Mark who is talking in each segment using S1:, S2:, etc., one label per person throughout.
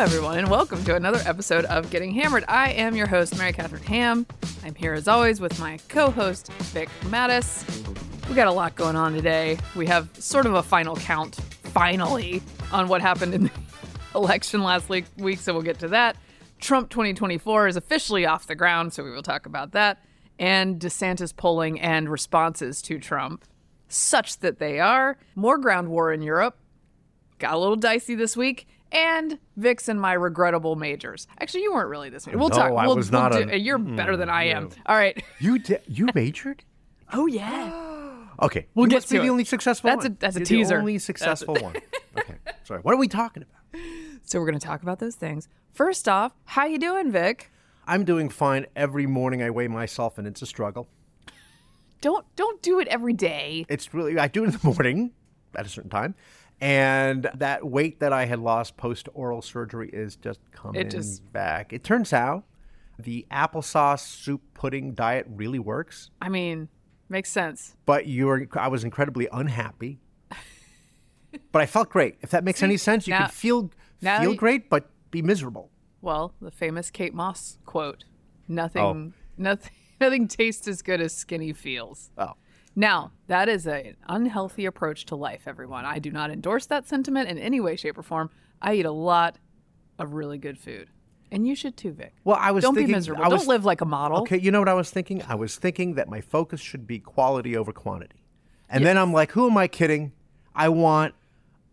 S1: everyone, and welcome to another episode of Getting Hammered. I am your host, Mary Katharine Ham. I'm here as always with my co host, Vic Matus. We got a lot going on today. We have sort of a final count, finally, on what happened in the election last week, week so we'll get to that. Trump 2024 is officially off the ground, so we will talk about that. And DeSantis polling and responses to Trump, such that they are. More ground war in Europe. Got a little dicey this week. And Vix and my regrettable majors. Actually, you weren't really this week. We'll
S2: No,
S1: talk.
S2: I
S1: we'll,
S2: was
S1: we'll
S2: not
S1: do-
S2: a-
S1: you're hmm, better than I am. All right.
S2: You di- you majored?
S1: Oh yeah.
S2: Okay,
S1: We'll
S2: you
S1: get
S2: must be
S1: to
S2: the
S1: it.
S2: only successful
S1: That's
S2: one.
S1: a- that's a
S2: You're
S1: teaser.
S2: The only successful one. Okay, sorry. What are we talking about?
S1: So we're gonna talk about those things. First off, how you doing, Vic?
S2: I'm doing fine. Every morning I weigh myself, and it's a struggle.
S1: Don't don't do it every day.
S2: It's really I do it in the morning at a certain time, and that weight that I had lost post oral surgery is just coming
S1: just-
S2: back. It turns out the applesauce soup pudding diet really works,
S1: I mean, makes sense.
S2: but you're I was incredibly unhappy. But I felt great. If that makes any sense, you
S1: now-
S2: can feel feel
S1: you-
S2: great, but be miserable.
S1: Well, the famous Kate Moss quote: "Nothing,
S2: Oh.
S1: nothing, nothing tastes as good as skinny feels."
S2: Oh.
S1: Now, that is an unhealthy approach to life, everyone. I do not endorse that sentiment in any way, shape, or form. I eat a lot of really good food. And you should too, Vic.
S2: Well, I was
S1: Don't
S2: thinking,
S1: be miserable.
S2: I was,
S1: Don't live like a model.
S2: Okay, you know what I was thinking? I was thinking that my focus should be quality over quantity. And then I'm like, who am I kidding? I want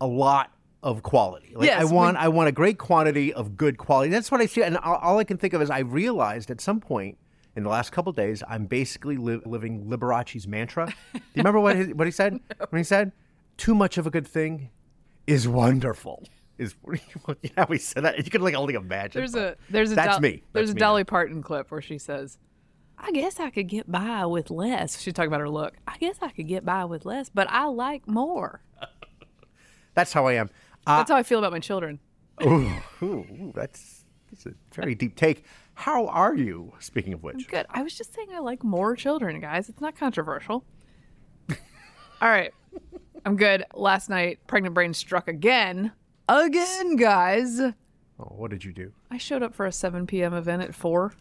S2: a lot of quality. Like,
S1: Yes,
S2: I want
S1: we-
S2: I want a great quantity of good quality. That's what I see. And all, all I can think of is I realized at some point in the last couple days, I'm basically li- living Liberace's mantra. Do you remember what he, what he said? When he said, "Too much of a good thing is wonderful." Is you know, we said that. You can like only imagine.
S1: There's a there's a
S2: that's
S1: Dol-
S2: me.
S1: There's
S2: That's
S1: a
S2: me.
S1: Dolly Parton clip where she says, "I guess I could get by with less." She's talking about her look. I guess I could get by with less, but I like more.
S2: That's how I am. Uh,
S1: That's how I feel about my children.
S2: ooh, ooh, ooh, that's, that's a very deep take. How are you? Speaking of which,
S1: Good. I was just saying I like more children, guys. It's not controversial. All right. I'm good. Last night, pregnant brain struck again. Again, guys.
S2: oh, what did you do?
S1: I showed up for a 7 p.m. event at 4.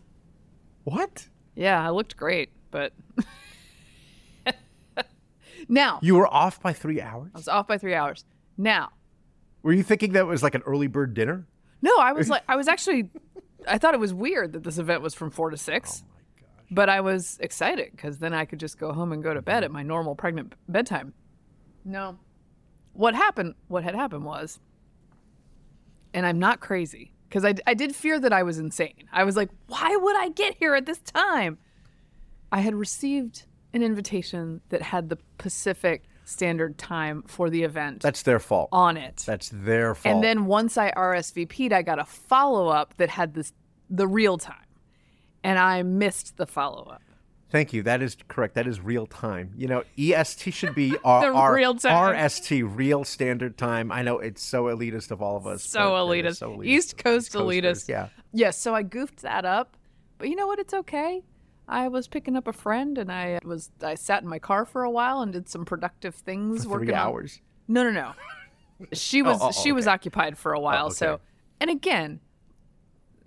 S2: What?
S1: Yeah, I looked great, but now
S2: You were off by three hours.
S1: I was off by three hours. Now,
S2: Were you thinking that was like an early bird dinner?
S1: no, I was like, I was actually, I thought it was weird that this event was from four to six. Oh but I was excited because then I could just go home and go to bed at my normal pregnant bedtime. No. What happened, what had happened was, and I'm not crazy because I, I did fear that I was insane. I was like, why would I get here at this time? I had received an invitation that had the Pacific Standard Time for the event
S2: That's their fault.
S1: on it.
S2: That's their fault.
S1: And then once I RSVP'd, I got a follow up that had this the real time, and I missed the follow up.
S2: Thank you. That is correct. That is real time. You know, EST should be R-
S1: The
S2: R-
S1: real time.
S2: RST, real standard time. I know it's so elitist of all of us.
S1: So elitist.
S2: so elitist.
S1: East Coast elitist.
S2: Yeah.
S1: Yes, so I goofed that up, but you know what? It's okay. I was picking up a friend, and I was I sat in my car for a while and did some productive things.
S2: For
S1: working
S2: three
S1: on-
S2: hours.
S1: No, no, no. She was
S2: oh,
S1: she was occupied for a while.
S2: okay.
S1: So, and again,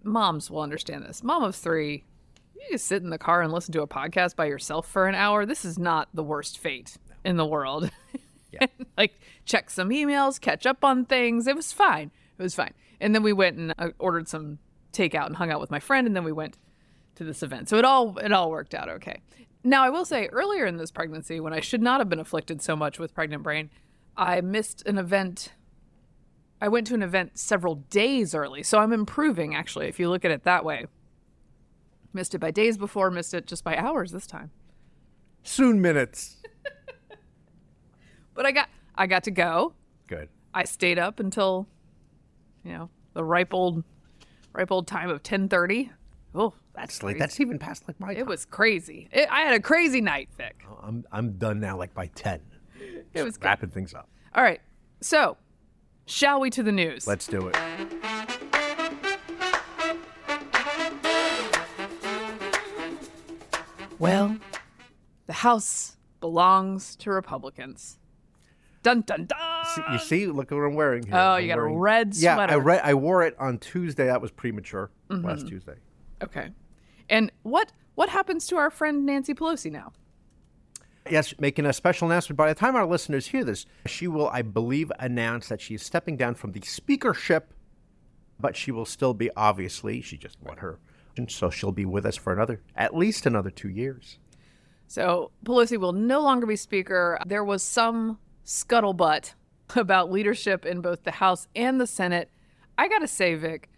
S1: moms will understand this. Mom of three, you just sit in the car and listen to a podcast by yourself for an hour. This is not the worst fate in the world. Yeah. like check some emails, catch up on things. It was fine. It was fine. And then we went and uh, ordered some takeout and hung out with my friend, and then we went to this event. So it all it all worked out okay. Now I will say earlier in this pregnancy, when I should not have been afflicted so much with pregnant brain, I missed an event. I went to an event several days early, so I'm improving actually. If you look at it that way, missed it by days before, missed it just by hours this time.
S2: Soon minutes.
S1: But I got I got to go.
S2: Good.
S1: I stayed up until, you know, the ripe old, ripe old time of ten thirty. Oh, that's
S2: It's like
S1: crazy.
S2: that's even past like my.
S1: It
S2: time.
S1: was crazy. It, I had a crazy night, Vic.
S2: Oh, I'm I'm done now. Like by ten.
S1: It was good.
S2: Wrapping things up.
S1: All right. So, shall we to the news?
S2: Let's do it.
S1: Well, the House belongs to Republicans. Dun dun dun.
S2: see, you see, look at what I'm wearing here.
S1: Oh,
S2: I'm
S1: you got a
S2: wearing-
S1: red
S2: Yeah. I read. I wore it on Tuesday. That was premature. Last mm-hmm. Tuesday.
S1: Okay. And what what happens to our friend Nancy Pelosi now?
S2: Yes, making a special announcement. By the time our listeners hear this, she will, I believe, announce that she is stepping down from the speakership, but she will still be, obviously, she just won her. So she'll be with us for another, at least another two years.
S1: So Pelosi will no longer be speaker. There was some scuttlebutt about leadership in both the House and the Senate. I gotta say, Vic,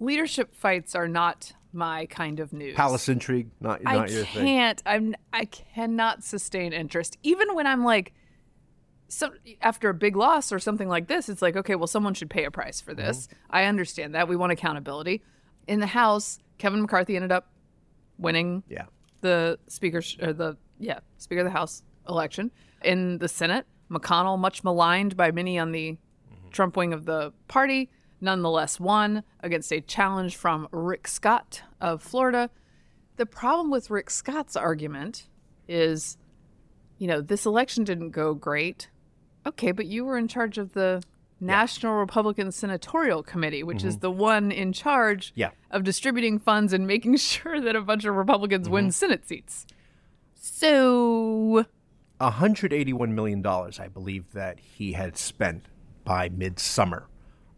S1: leadership fights are not my kind of news.
S2: Palace intrigue, not,
S1: I
S2: not your thing.
S1: I can't. I'm. I cannot sustain interest, even when I'm like, so after a big loss or something like this. It's like, okay, well, someone should pay a price for this.
S2: Mm-hmm.
S1: I understand that. We want accountability. In the House, Kevin McCarthy ended up winning
S2: Yeah.
S1: the speaker or the yeah speaker of the house election in the senate mcconnell much maligned by many on the trump wing of the party nonetheless won against a challenge from rick scott of florida. The problem with rick scott's argument is you know this election didn't go great. Okay but you were in charge of the national republican senatorial committee which is mm-hmm. the one in charge
S2: Yeah.
S1: of distributing funds and making sure that a bunch of Republicans win mm-hmm. Senate seats. So,
S2: $181 million, I believe, that he had spent by midsummer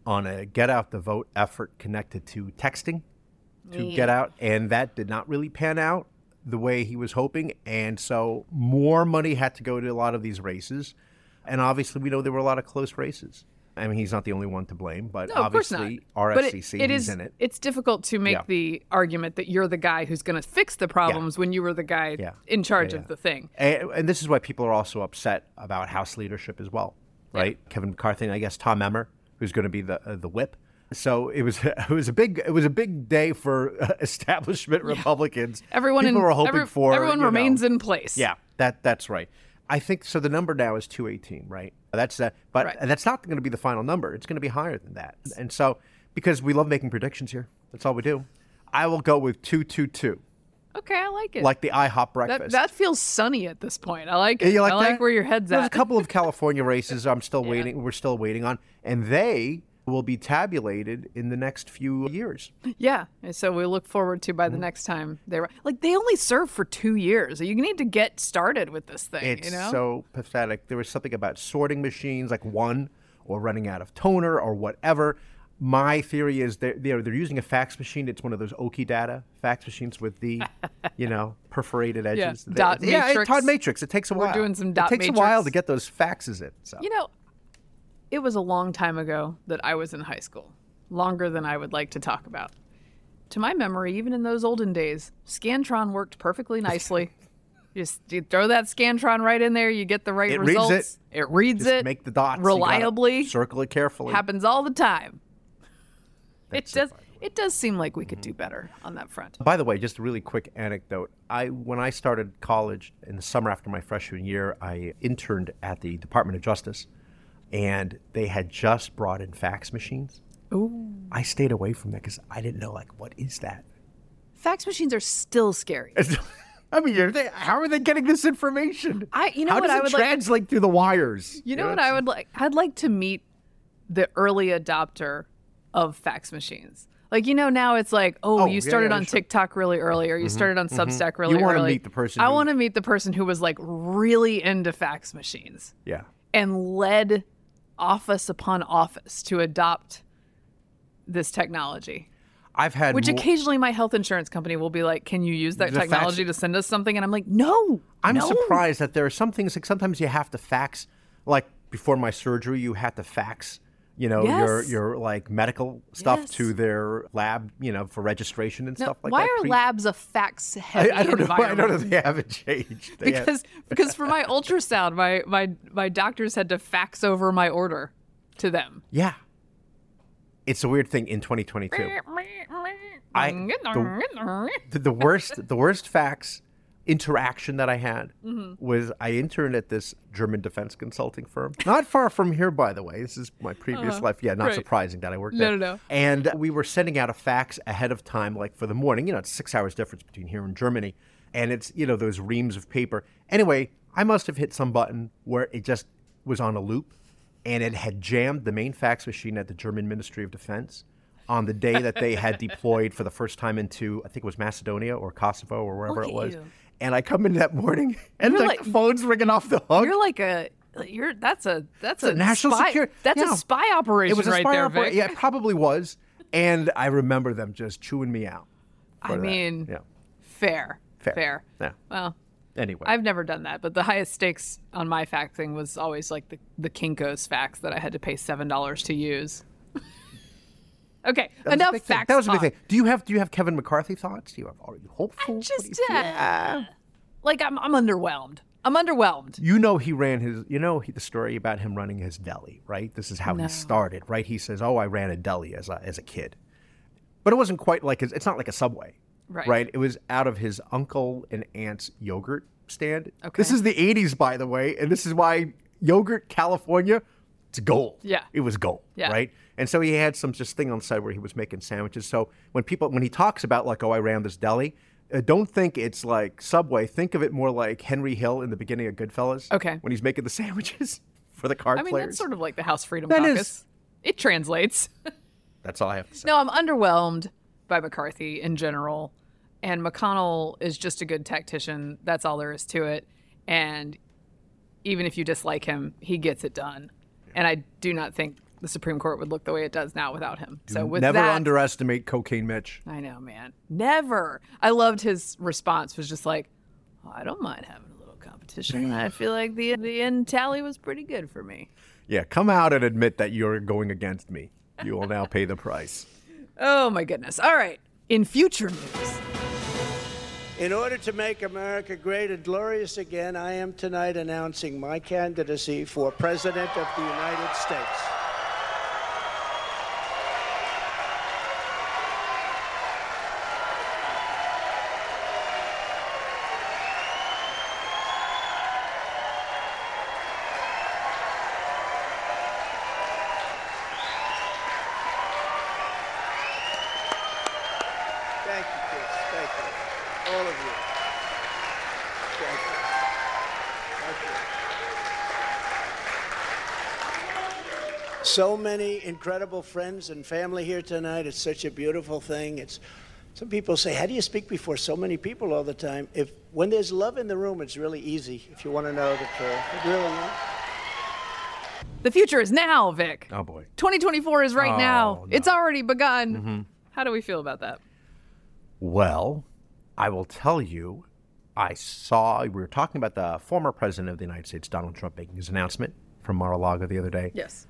S2: on a get out the vote effort connected to texting to get out. And that did not really pan out the way he was hoping. And so more money had to go to a lot of these races. And obviously, we know there were a lot of close races. I mean, he's not the only one to blame, but
S1: no,
S2: obviously,
S1: But it- it is,
S2: in it.
S1: It's difficult to make
S2: Yeah.
S1: the argument that you're the guy who's going to fix the problems when you were the guy
S2: Yeah.
S1: in charge
S2: Yeah,
S1: of the thing.
S2: And, and this is why people are also upset about House leadership as well, right? Kevin McCarthy and I guess Tom Emmer, who's going to be the uh, the whip. So it was it was a big it was a big day for uh, establishment Republicans.
S1: Everyone
S2: people
S1: in
S2: were hoping
S1: every-
S2: for
S1: everyone
S2: you know-
S1: remains in place.
S2: Yeah, that that's right. I think so. The number now is two eighteen, right? That's that, but
S1: Right.
S2: that's not going to be the final number. It's going to be higher than that. And so, because we love making predictions here, that's all we do. I will go with two two two,
S1: Okay, I like it.
S2: like the IHOP
S1: that,
S2: breakfast.
S1: that feels sunny at this point. I like
S2: Yeah,
S1: it.
S2: You like
S1: I like where your head's
S2: There's
S1: at.
S2: There's a couple of California races I'm still waiting. We're still waiting on, and they will be tabulated in the next few years.
S1: Yeah, and so we look forward to
S2: Mm-hmm.
S1: by the next time they were like they only serve for two years. You need to get started with this thing.
S2: It's
S1: you know,
S2: so pathetic. There was something about sorting machines, like one, or running out of toner, or whatever. My theory is they're, they're they're using a fax machine. It's one of those Okidata fax machines with the, you know, perforated
S1: Yeah,
S2: edges. They-
S1: dot
S2: yeah,
S1: matrix.
S2: Dot matrix. It takes a while.
S1: We're doing some dot
S2: It takes a while to get those faxes in. So
S1: you know, it was a long time ago that I was in high school, longer than I would like to talk about. To my memory, even in those olden days, Scantron worked perfectly nicely. Just you throw that Scantron right in there, you get the right
S2: It reads it.
S1: results. It reads
S2: just
S1: it.
S2: make the dots
S1: reliably.
S2: Circle it carefully.
S1: Happens all the time. It does.
S2: by the way.
S1: It does seem like we could do mm-hmm. better on that front.
S2: By the way, just a really quick anecdote. I when I started college in the summer after my freshman year, I interned at the Department of Justice, and they had just brought in fax machines.
S1: Ooh.
S2: I stayed away from that because I didn't know like what is that.
S1: Fax machines are still scary.
S2: I mean, are they, how are they getting this information?
S1: I- you know
S2: how
S1: what
S2: does
S1: I would like-
S2: translate through the wires?
S1: You know what I would like? I'd like to meet the early adopter of fax machines. Like you know now it's like oh,
S2: Oh,
S1: you started
S2: yeah,
S1: on
S2: sure. Mm-hmm.
S1: TikTok really early or you started on Substack really
S2: wanna
S1: early.
S2: meet the person
S1: I
S2: who-
S1: want to meet the person who was like really into fax machines
S2: Yeah.
S1: and led office upon office to adopt this technology.
S2: I've had
S1: Which
S2: more-
S1: occasionally my health insurance company will be like, "Can you use that
S2: The fax-
S1: technology to send us something?" And I'm like, "No,
S2: I'm
S1: no.
S2: surprised that there are some things like sometimes you have to fax. Like before my surgery, you had to fax. You know your
S1: Yes.
S2: your like medical stuff
S1: Yes.
S2: to their lab. You know for registration and
S1: No,
S2: stuff like
S1: why
S2: that.
S1: Why are
S2: Pre-
S1: labs a fax
S2: I,
S1: heavy
S2: I don't know. I don't know they haven't changed. They have-
S1: because because for my ultrasound, my my my doctors had to fax over my order to them.
S2: yeah, it's a weird thing in 2022. I- the, the worst the worst fax interaction that I had
S1: Mm-hmm.
S2: was I interned at this German defense consulting firm, not far from here, by the way. This is my previous life. Yeah, not
S1: right.
S2: surprising that I worked
S1: No,
S2: there.
S1: no, no.
S2: And we were sending out a fax ahead of time, like for the morning. You know, it's six hours difference between here and Germany, and it's you know those reams of paper. Anyway, I must have hit some button where it just was on a loop. and it had jammed the main fax machine at the German Ministry of Defense on the day that they had deployed for the first time into I think it was Macedonia or Kosovo or wherever
S1: Look
S2: it was.
S1: you.
S2: And I come in that morning and
S1: You're
S2: the
S1: like-
S2: phone's ringing off the hook.
S1: You're like a you're that's a that's a,
S2: a national
S1: spy,
S2: security-
S1: That's
S2: yeah.
S1: a spy operation
S2: it was a
S1: right
S2: spy
S1: there,
S2: opera-. Yeah, it probably was. And I remember them just chewing me out.
S1: I mean,
S2: yeah.
S1: fair,
S2: Fair.
S1: fair.
S2: Yeah.
S1: Well,
S2: Anyway.
S1: I've never done that, but the highest stakes on my faxing was always like the the Kinkos fax that I had to pay seven dollars to use. Okay,
S2: That
S1: enough facts.
S2: That was a big
S1: talk.
S2: thing. Do you have do you have Kevin McCarthy thoughts? Do you have are you hopeful? Do
S1: Just
S2: you
S1: uh, like I'm I'm underwhelmed. I'm underwhelmed.
S2: You know he ran his. You know he, the story about him running his deli, right? This is how
S1: No.
S2: he started, right? He says, "Oh, I ran a deli as a as a kid," but it wasn't quite like his. It's not like a Subway,
S1: Right.
S2: It was out of his uncle and aunt's yogurt stand.
S1: Okay.
S2: This is the '80s, by the way, and this is why yogurt California, it's gold.
S1: Yeah.
S2: it was gold.
S1: Yeah.
S2: right. And so he had some just thing on the side where he was making sandwiches. So when people when he talks about like, "Oh, I ran this deli." Uh, don't think it's like Subway. Think of it more like Henry Hill in the beginning of Goodfellas.
S1: Okay.
S2: When he's making the sandwiches for the card
S1: I mean,
S2: players.
S1: that's sort of like the House Freedom
S2: That
S1: Caucus.
S2: is-
S1: It translates.
S2: That's all I have to say.
S1: No, I'm underwhelmed by McCarthy in general. And McConnell is just a good tactician. That's all there is to it. And even if you dislike him, he gets it done. And I do not think the Supreme Court would look the way it does now without him. So with
S2: Never
S1: that,
S2: underestimate Cocaine Mitch.
S1: I know, man. Never. I loved his response. Was just like, "Oh, I don't mind having a little competition. I feel like the the end tally was pretty good for me.
S2: Yeah, come out and admit that you're going against me. You will now pay the price.
S1: Oh my goodness. All right. In future news.
S3: In order to make America great and glorious again, I am tonight announcing my candidacy for President of the United States. Thank you, kids. Thank you. All of you. Thank you. Thank you. So many incredible friends and family here tonight. It's such a beautiful thing. It's some people say, "How do you speak before so many people all the time?" If when there's love in the room, it's really easy. If you want to know the truth, it really is.
S1: The future is now, Vic.
S2: Oh boy.
S1: 2024 is right
S2: Oh,
S1: now.
S2: no.
S1: It's already begun. Mm-hmm. How do we feel about that?
S2: Well, I will tell you, I saw, we were talking about the former president of the United States, Donald Trump, making his announcement from Mar a Lago the other day.
S1: Yes.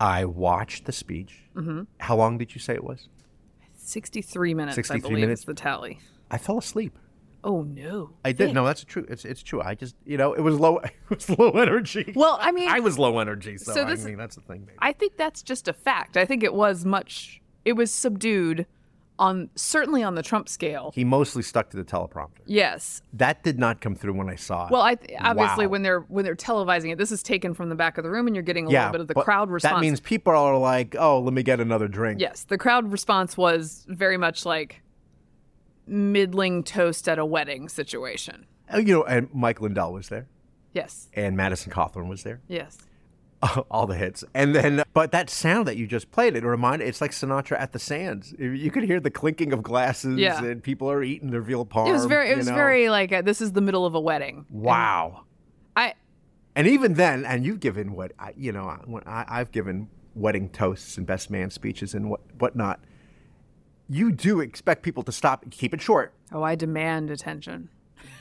S2: I watched the speech. Mm-hmm. How long did you say it was?
S1: 63 minutes,
S2: 63
S1: I believe
S2: minutes?
S1: is the tally.
S2: I fell asleep.
S1: Oh no.
S2: I did. No, that's true. It's it's true. I just you know it was low. It was low energy.
S1: Well, I mean,
S2: I was low energy, so,
S1: So
S2: I
S1: this-
S2: mean that's the thing. Maybe.
S1: I think that's just a fact. I think it was much it was subdued on certainly on the Trump scale.
S2: he mostly stuck to the teleprompter.
S1: Yes.
S2: That did not come through when I saw it.
S1: Well, I th- obviously
S2: Wow.
S1: when they're when they're televising it, this is taken from the back of the room and you're getting a
S2: yeah,
S1: little bit of the crowd response.
S2: That means people are like, "Oh, let me get another drink."
S1: Yes, the crowd response was very much like middling toast at a wedding situation.
S2: Uh, You know, and Mike Lindell was there,
S1: Yes.
S2: and Madison Cawthorn was there.
S1: Yes.
S2: all the hits. And then, but that sound that you just played, it reminded, it's like Sinatra at the Sands. You could hear the clinking of glasses
S1: Yeah.
S2: and people are eating their veal parm.
S1: It was very it was
S2: know?
S1: very like uh this is the middle of a wedding.
S2: wow.
S1: I
S2: And even then, and you've given what, I, you know, when I, I've given wedding toasts and best man speeches and what whatnot. You do expect people to stop and keep it short.
S1: oh, I demand attention.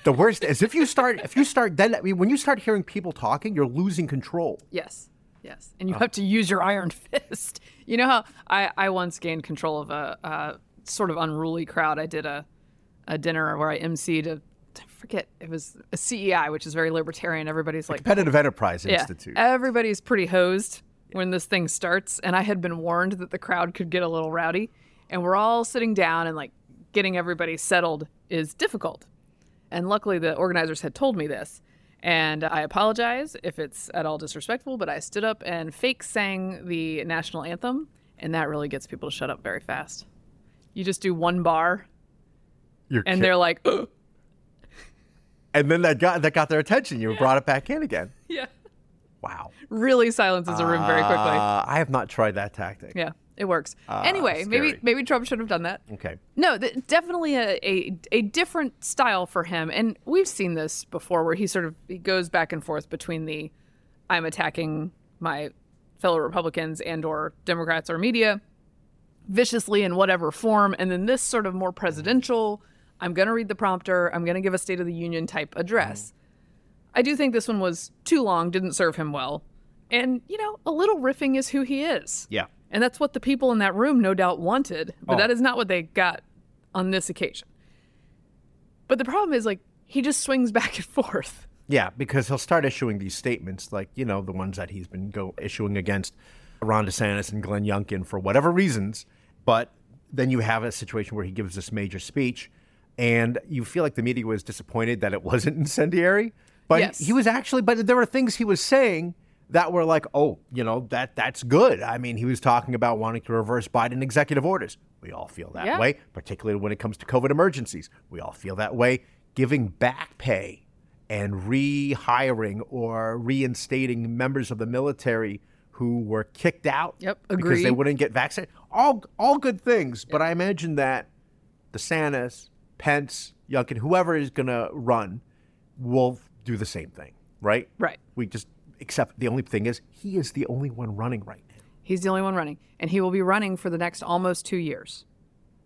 S2: The worst is if you start, if you start, then I mean, when you start hearing people talking, you're losing control.
S1: Yes. Yes. And you oh. have to use your iron fist. You know how I, I once gained control of a, a sort of unruly crowd. I did a, a dinner where I emceed a, I forget, it was a CEI, which is very libertarian. Everybody's like,
S2: Competitive Enterprise
S1: yeah,
S2: Institute.
S1: everybody's pretty hosed when this thing starts. And I had been warned that the crowd could get a little rowdy. And we're all sitting down and like getting everybody settled is difficult. And luckily, the organizers had told me this. And I apologize if it's at all disrespectful, but I stood up and fake sang the national anthem. And that really gets people to shut up very fast. You just do one bar,
S2: You're
S1: and
S2: kid-
S1: they're like,
S2: and then that got that got their attention. You brought it back in again.
S1: yeah.
S2: Wow.
S1: really silences a room very quickly.
S2: Uh, I have not tried that tactic.
S1: Yeah, it works. Ah, anyway, maybe
S2: scary.
S1: maybe Trump should have done that.
S2: Okay.
S1: No, th- definitely a, a a different style for him, and we've seen this before, where he sort of he goes back and forth between the I'm attacking my fellow Republicans and or Democrats or media viciously in whatever form, and then this sort of more presidential. I'm going to read the prompter. I'm going to give a State of the Union type address. Mm-hmm. I do think this one was too long, didn't serve him well, and you know, a little riffing is who he is.
S2: Yeah.
S1: And that's what the people in that room no doubt wanted, but
S2: Oh.
S1: that is not what they got on this occasion. But the problem is like he just swings back and forth.
S2: Yeah, because he'll start issuing these statements, like you know the ones that he's been go issuing against Ron DeSantis and Glenn Youngkin for whatever reasons. But then you have a situation where he gives this major speech, and you feel like the media was disappointed that it wasn't incendiary. But
S1: Yes.
S2: he was actually, but there were things he was saying that were like, oh, you know that that's good. I mean, he was talking about wanting to reverse Biden executive orders. We all feel that
S1: Yeah.
S2: way, particularly when it comes to COVID emergencies. We all feel that way. Giving back pay and rehiring or reinstating members of the military who were kicked out
S1: Yep,
S2: because they wouldn't get vaccinated. All all good things, but I imagine that DeSantis, Pence, Youngkin, whoever is going to run, will do the same thing, right?
S1: Right.
S2: We just except the only thing is he is the only one running right now.
S1: He's the only one running, and he will be running for the next almost two years.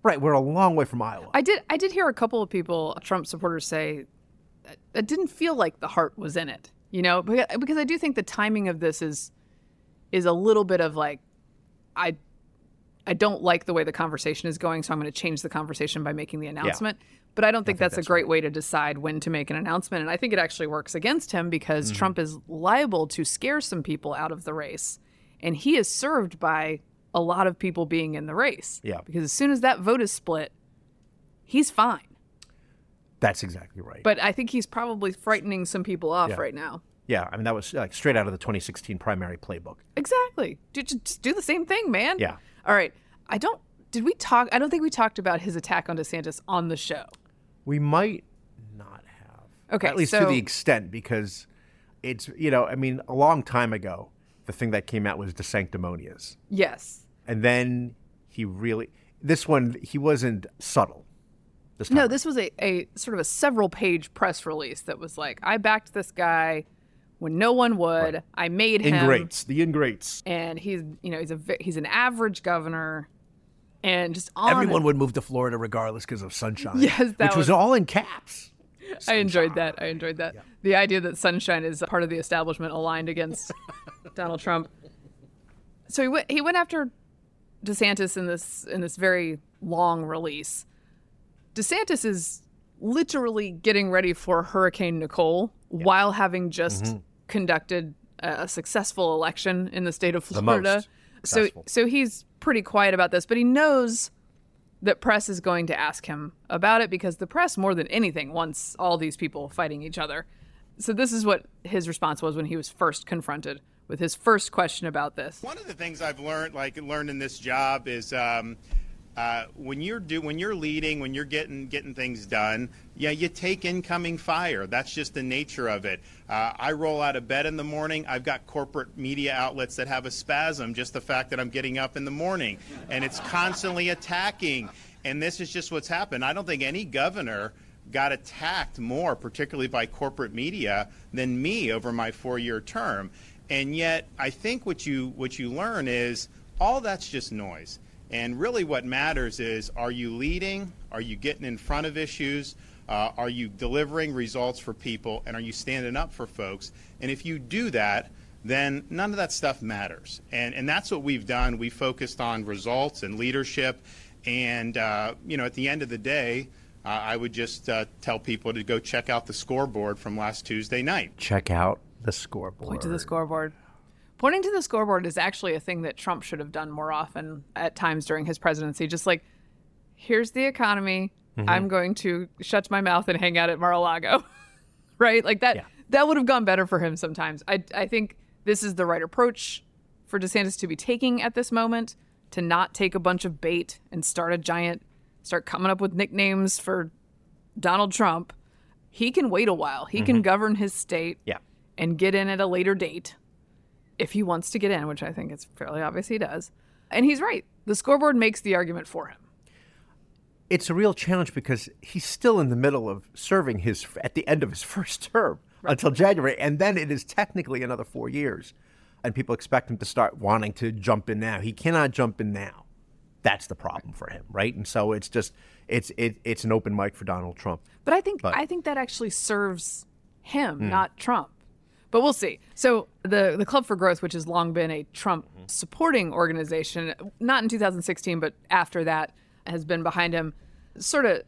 S2: Right, we're a long way from Iowa.
S1: I did I did hear a couple of people, Trump supporters, say that it didn't feel like the heart was in it. You know, because I do think the timing of this is is a little bit of like I I don't like the way the conversation is going, so I'm going to change the conversation by making the announcement. But I don't think, that's, a great way to decide when to make an announcement. And I think it actually works against him because
S2: Mm-hmm.
S1: Trump is liable to scare some people out of the race. And he is served by a lot of people being in the race.
S2: Yeah.
S1: Because as soon as that vote is split, he's fine.
S2: That's exactly right.
S1: But I think he's probably frightening some people off
S2: Yeah.
S1: right now.
S2: yeah, I mean that was like straight out of the 2016 primary playbook.
S1: Exactly. Ju- ju- Just do the same thing, man.
S2: Yeah.
S1: All right. I don't. Did we talk? I don't think we talked about his attack on DeSantis on the show.
S2: We might not have.
S1: Okay,
S2: At least to the extent because it's you know, I mean, a long time ago, the thing that came out was De Sanctimonious.
S1: Yes.
S2: And then he really this one he wasn't subtle. This
S1: No,
S2: around.
S1: this was a, a sort of a several page press release that was like, I backed this guy when no one would. I made him.
S2: ingrates, the ingrates.
S1: And he's, you know, he's a he's an average governor, and just on
S2: Everyone
S1: and-
S2: would move to Florida regardless because of sunshine.
S1: Yes, that
S2: which was,
S1: was-
S2: all in caps.
S1: I enjoyed that. I enjoyed that. The idea that sunshine is part of the establishment aligned against Donald Trump. So he went he went after DeSantis in this in this very long release. DeSantis is literally getting ready for Hurricane Nicole while having just
S2: Mm-hmm.
S1: Conducted a, a successful election in the state of Florida. so so he's pretty quiet about this, but he knows that press is going to ask him about it because the press, more than anything, wants all these people fighting each other. So this is what his response was when he was first confronted with his first question about this.
S4: One of the things I've learned, like learned in this job, is um, uh, when you're do when you're leading, when you're getting getting things done, yeah, you take incoming fire. That's just the nature of it. Uh, I roll out of bed in the morning. I've got corporate media outlets that have a spasm. Just the fact that I'm getting up in the morning, and it's constantly attacking. And this is just what's happened. I don't think any governor got attacked more, particularly by corporate media, than me over my four-year term. And yet, I think what you what you learn is all that's just noise. And really, what matters is: are you leading? Are you getting in front of issues? Uh, are you delivering results for people? And are you standing up for folks? And if you do that, then none of that stuff matters. And and that's what we've done. We focused on results and leadership. And uh, you know, at the end of the day, uh, I would just uh, tell people to go check out the scoreboard from last Tuesday night.
S2: Check out the scoreboard.
S1: Point to the scoreboard. Pointing to the scoreboard is actually a thing that Trump should have done more often at times during his presidency. Just like, here's the economy. Mm-hmm. I'm going to shut my mouth and hang out at Mar-a-Lago. right? Like that.
S2: Yeah.
S1: That would have gone better for him sometimes. I, I think this is the right approach for DeSantis to be taking at this moment to not take a bunch of bait and start a giant, start coming up with nicknames for Donald Trump. He can wait a while. He can mm-hmm. govern his state
S2: Yeah.
S1: and get in at a later date. If he wants to get in, which I think it's fairly obvious he does. And he's right. The scoreboard makes the argument for him.
S2: It's a real challenge because he's still in the middle of serving his at the end of his first term until January, and then it is technically another four years. And people expect him to start wanting to jump in now. He cannot jump in now. That's the problem for him, right? And so it's just it's it, it's an open mic for Donald Trump.
S1: But I think
S2: But-
S1: I think that actually serves him,
S2: Hmm.
S1: not Trump. But we'll see. So the the Club for Growth, which has long been a Trump
S2: Mm-hmm.
S1: supporting organization, not in 2016, but after that, has been behind him. Sort of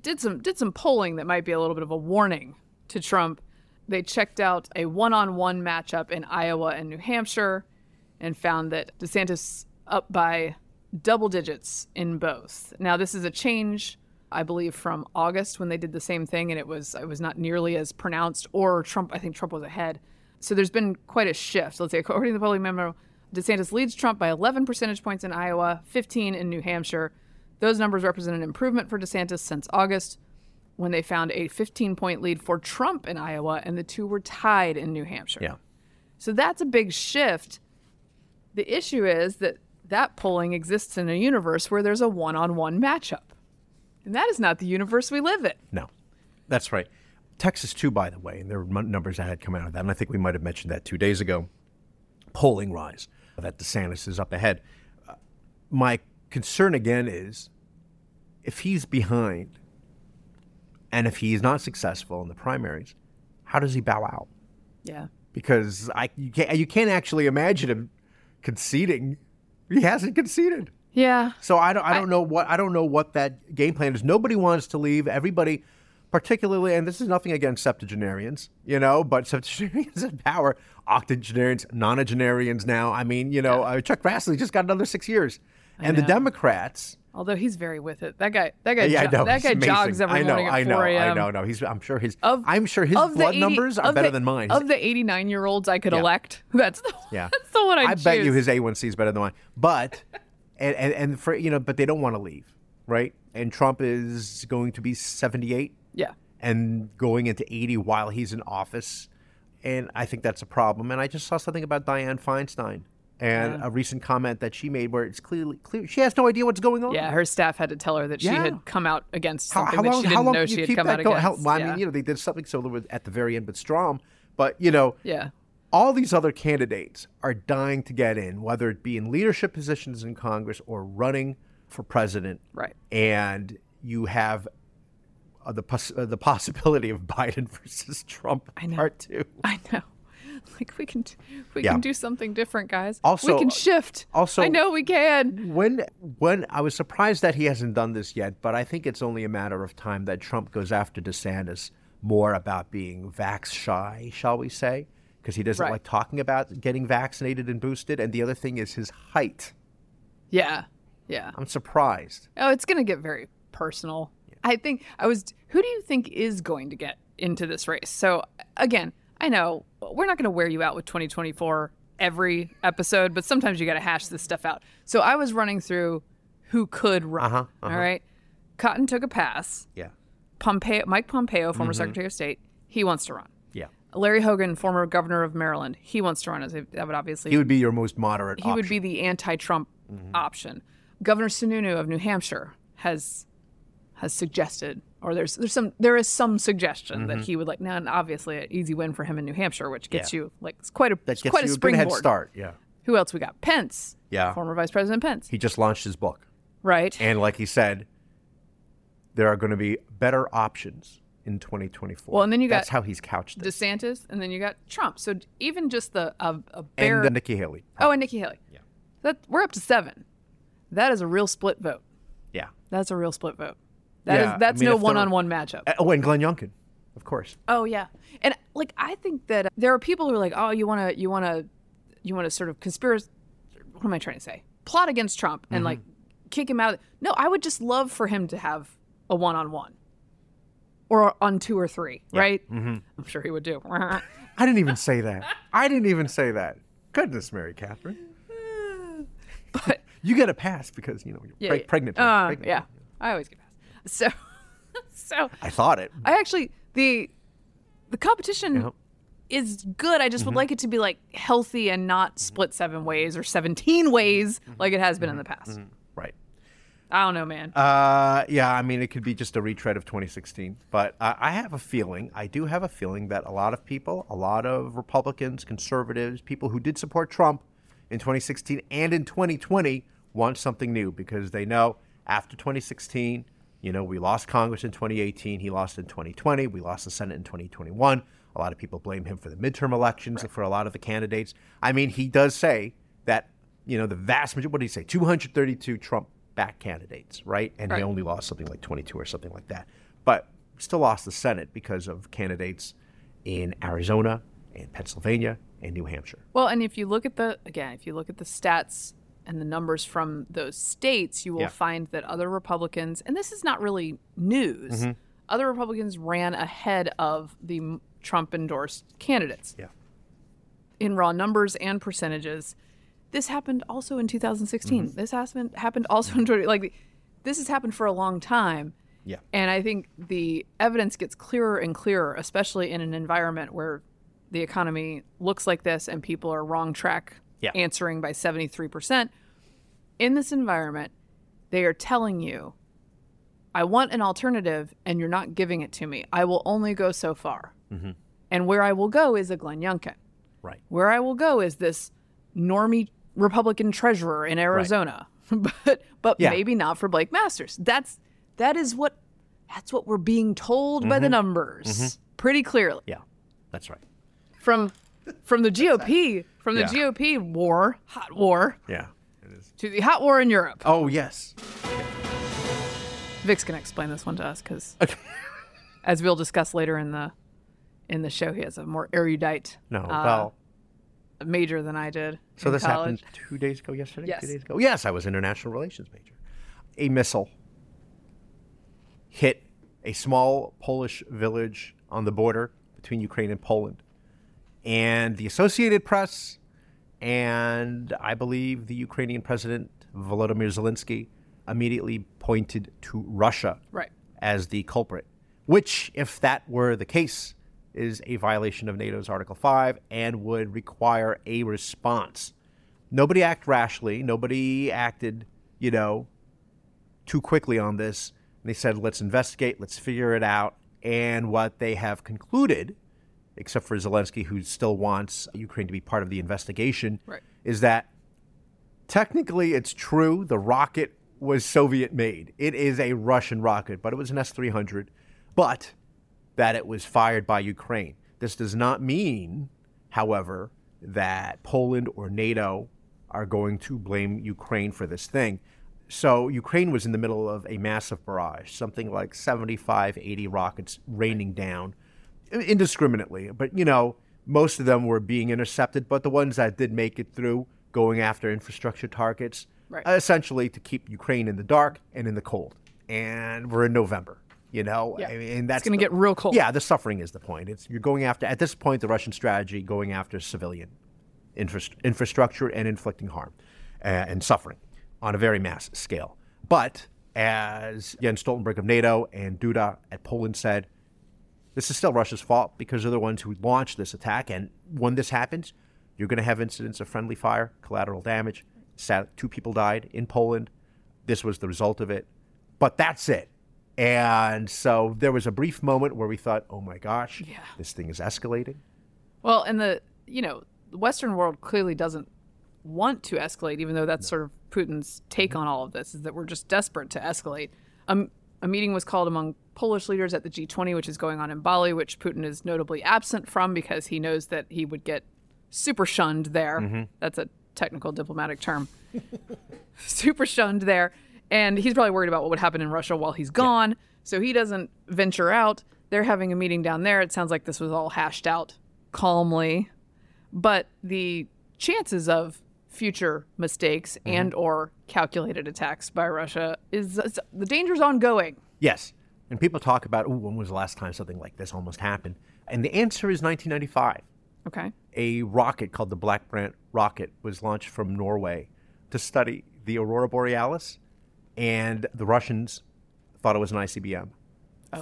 S1: did some did some polling that might be a little bit of a warning to Trump. They checked out a one-on-one matchup in Iowa and New Hampshire, and found that DeSantis up by double digits in both. Now this is a change I believe from August when they did the same thing and it was it was not nearly as pronounced or Trump I think Trump was ahead. So there's been quite a shift. Let's say according to the polling memo, DeSantis leads Trump by 11 percentage points in Iowa, 15 in New Hampshire. Those numbers represent an improvement for DeSantis since August when they found a 15 point lead for Trump in Iowa and the two were tied in New Hampshire.
S2: Yeah.
S1: So that's a big shift. The issue is that that polling exists in a universe where there's a one on one matchup. And that is not the universe we live in.
S2: No, that's right. Texas too, by the way, and there were numbers that had come out of that, and I think we might have mentioned that two days ago. Polling rise that DeSantis is up ahead. Uh, my concern again is if he's behind, and if he's not successful in the primaries, how does he bow out?
S1: Yeah.
S2: Because I you can't you can't actually imagine him conceding. He hasn't conceded.
S1: Yeah.
S2: So I don't, I don't know what I don't know what that game plan is. Nobody wants to leave. Everybody, particularly, and this is nothing against septuagenarians, you know, but septuagenarians in power, octogenarians, nonagenarians now. I mean, you know, uh, Chuck Grassley just got another six years, and the. Democrats.
S1: Although he's very with it. That guy that guy
S2: Yeah, I
S1: jo-
S2: know.
S1: that guy
S2: amazing.
S1: jogs every
S2: I know,
S1: morning at
S2: I know,
S1: 4 a.m.
S2: I know. No, he's. I'm sure his.
S1: Of,
S2: I'm sure his blood
S1: 80
S2: numbers are better
S1: the-
S2: than mine.
S1: Of the 89 year olds I could
S2: Yeah.
S1: elect, that's the,
S2: Yeah.
S1: that's the one I
S2: I bet you his A1C is better than mine. But and, and and for you know, but they don't want to leave, right? And Trump is going to be 78
S1: Yeah.
S2: and going into 80 while he's in office. And I think that's a problem. And I just saw something about Dianne Feinstein and a recent comment that she made where it's clearly clear she has no idea what's going on.
S1: Yeah, her staff had to tell her that she
S2: Yeah.
S1: had come out against
S2: How,
S1: something
S2: how
S1: that
S2: long,
S1: she
S2: how
S1: didn't know she
S2: you
S1: had come
S2: that
S1: out
S2: going?
S1: against.
S2: How- well, I
S1: yeah.
S2: mean, you know, they did something similar with, at the very end with Strom. But, you know,
S1: yeah.
S2: All these other candidates are dying to get in, whether it be in leadership positions in Congress or running for president.
S1: Right.
S2: And you have uh, the pos- uh, the possibility of Biden versus Trump
S1: I know.
S2: part two.
S1: I know. Like we can we
S2: Yeah.
S1: can do something different, guys.
S2: Also-
S1: we can shift.
S2: also-
S1: I know we can.
S2: When when I was surprised that he hasn't done this yet, but I think it's only a matter of time that Trump goes after DeSantis more about being vax shy, shall we say? Because he doesn't
S1: Right.
S2: like talking about getting vaccinated and boosted. And the other thing is his height.
S1: Yeah. Yeah.
S2: I'm surprised.
S1: Oh, it's going to get very personal. I think I was. Who do you think is going to get into this race? So again, I know we're not going to wear you out with 2024 every episode, but sometimes you got to hash this stuff out. So I was running through who could run.
S2: Uh-huh,
S1: all right. Cotton took a pass.
S2: Yeah.
S1: Pompeo, Mike Pompeo, former Secretary of State, he wants to run. Larry Hogan, former governor of Maryland, he wants to run. As a, that would obviously
S2: He would be your most moderate
S1: he would be the anti-Trump mm-hmm. option. Governor Sununu of New Hampshire has has suggested, or there's there's some there is some suggestion that mm-hmm. he would like. Now, and obviously, an easy win for him in New Hampshire, which gets
S2: Yeah.
S1: you like it's quite a
S2: that gets
S1: quite
S2: you
S1: a
S2: a
S1: springboard.
S2: head start. Yeah.
S1: Who else we got? Pence.
S2: Yeah.
S1: Former Vice President Pence.
S2: He just launched his book.
S1: right.
S2: And like he said, there are going to be better options in 2024.
S1: Well, and then you got
S2: That's how he's couched this.
S1: DeSantis, and then you got Trump. So even just the a, a bare
S2: and Nikki Haley.
S1: oh, and Nikki Haley. Yeah. That we're up to seven. That is a real split vote.
S2: Yeah.
S1: That's a real split vote. That is
S2: Yeah, I
S1: that's
S2: mean,
S1: no one-on-one matchup.
S2: Uh, Oh, and Glenn Youngkin, of course.
S1: Oh yeah, and like I think that there are people who are like, oh, you want to, you want to, you want to sort of conspiracy. What am I trying to say? Plot against Trump and like kick him out. No, I would just love for him to have a one-on-one, or on two or three, right? Mm-hmm. I'm sure he would do.
S2: I didn't even say that. I didn't even say that. Goodness, Mary Katharine.
S1: but
S2: You get a pass because, you know, you're
S1: yeah, yeah.
S2: pregnant.
S1: Uh,
S2: pregnant.
S1: yeah, I always get past. So, so
S2: I thought it.
S1: I actually the the competition
S2: Yeah.
S1: is good. I just would mm-hmm. like it to be like healthy and not split seven ways or 17 ways mm-hmm. like it has been in the past.
S2: Right.
S1: I don't know, man.
S2: Uh, yeah, I mean, it could be just a retread of 2016. But uh, I have a feeling, I do have a feeling that a lot of people, a lot of Republicans, conservatives, people who did support Trump in 2016 and in 2020 want something new because they know after 2016, you know, we lost Congress in 2018, he lost in 2020, we lost the Senate in 2021. A lot of people blame him for the midterm elections for a lot of the candidates. I mean, he does say that, you know, the vast majority, what did he say? 232 Trump back candidates, right? And
S1: Right.
S2: he only lost something like 22 or something like that. But still lost the Senate because of candidates in Arizona and Pennsylvania and New Hampshire.
S1: Well, and if you look at the again, if you look at the stats and the numbers from those states, you will
S2: Yeah.
S1: find that other Republicans, and this is not really news,
S2: Mm-hmm.
S1: other Republicans ran ahead of the Trump endorsed candidates
S2: Yeah.
S1: in raw numbers and percentages. This happened also in 2016.
S2: Mm-hmm.
S1: This happened happened also in 20 like this has happened for a long time.
S2: Yeah.
S1: And I think the evidence gets clearer and clearer, especially in an environment where the economy looks like this and people are wrong track
S2: Yeah.
S1: answering by 73%. In this environment, they are telling you, I want an alternative and you're not giving it to me. I will only go so far.
S2: Mm-hmm.
S1: And where I will go is a Glenn Youngkin.
S2: Right.
S1: Where I will go is this normie Republican treasurer in Arizona. but but
S2: Yeah.
S1: maybe not for Blake Masters. That's that is what that's what we're being told by the numbers pretty clearly
S2: Yeah. That's right.
S1: from from the GOP from the
S2: Yeah.
S1: GOP war, hot war
S2: Yeah. It is.
S1: to the hot war in Europe.
S2: Oh, yes.
S1: Vic's gonna explain this one to us because, as we'll discuss later in the in the show, he has a more erudite
S2: No.
S1: uh,
S2: well,
S1: major than I did.
S2: so this
S1: college.
S2: happened two days ago yesterday?
S1: Yes.
S2: Two days ago? Yes, I was international relations major. A missile hit a small Polish village on the border between Ukraine and Poland. And the Associated Press and I believe the Ukrainian president, Volodymyr Zelensky, immediately pointed to Russia
S1: Right.
S2: as the culprit, which, if that were the case, is a violation of NATO's Article 5 and would require a response. Nobody acted rashly. Nobody acted, you know, too quickly on this. They said, let's investigate, let's figure it out. And what they have concluded, except for Zelensky, who still wants Ukraine to be part of the investigation,
S1: Right.
S2: is that technically it's true the rocket was Soviet made. It is a Russian rocket, but it was an S 300, but that it was fired by Ukraine. This does not mean, however, that Poland or NATO are going to blame Ukraine for this thing. So Ukraine was in the middle of a massive barrage, something like 75, 80 rockets raining down indiscriminately. But, you know, most of them were being intercepted, but the ones that did make it through going after infrastructure targets,
S1: Right.
S2: essentially to keep Ukraine in the dark and in the cold. And we're in November, you know,
S1: Yeah.
S2: I mean, and that's
S1: gonna get real cold.
S2: Yeah, the suffering is the point. It's you're going after at this point the Russian strategy going after civilian infra- infrastructure and inflicting harm uh, and suffering on a very mass scale. But as Jens Stoltenberg of NATO and Duda at Poland said, this is still Russia's fault because they're the ones who launched this attack. And when this happens, you're going to have incidents of friendly fire, collateral damage. Two people died in Poland. This was the result of it. But that's it. And so there was a brief moment where we thought, oh my gosh,
S1: Yeah.
S2: this thing is escalating.
S1: Well, and the you know the Western world clearly doesn't want to escalate, even though that's sort of Putin's take on all of this is that we're just desperate to escalate. Um, a meeting was called among Polish leaders at the G20, which is going on in Bali, which Putin is notably absent from because he knows that he would get super shunned there. That's a technical diplomatic term. super shunned there. And he's probably worried about what would happen in Russia while he's gone. So he doesn't venture out. They're having a meeting down there. It sounds like this was all hashed out calmly. But the chances of future mistakes mm-hmm. and or calculated attacks by Russia is the danger's ongoing.
S2: Yes. And people talk about, ooh, when was the last time something like this almost happened? And the answer is 1995.
S1: Okay.
S2: A rocket called the Black Brant rocket was launched from Norway to study the aurora borealis, and the Russians thought it was an ICBM.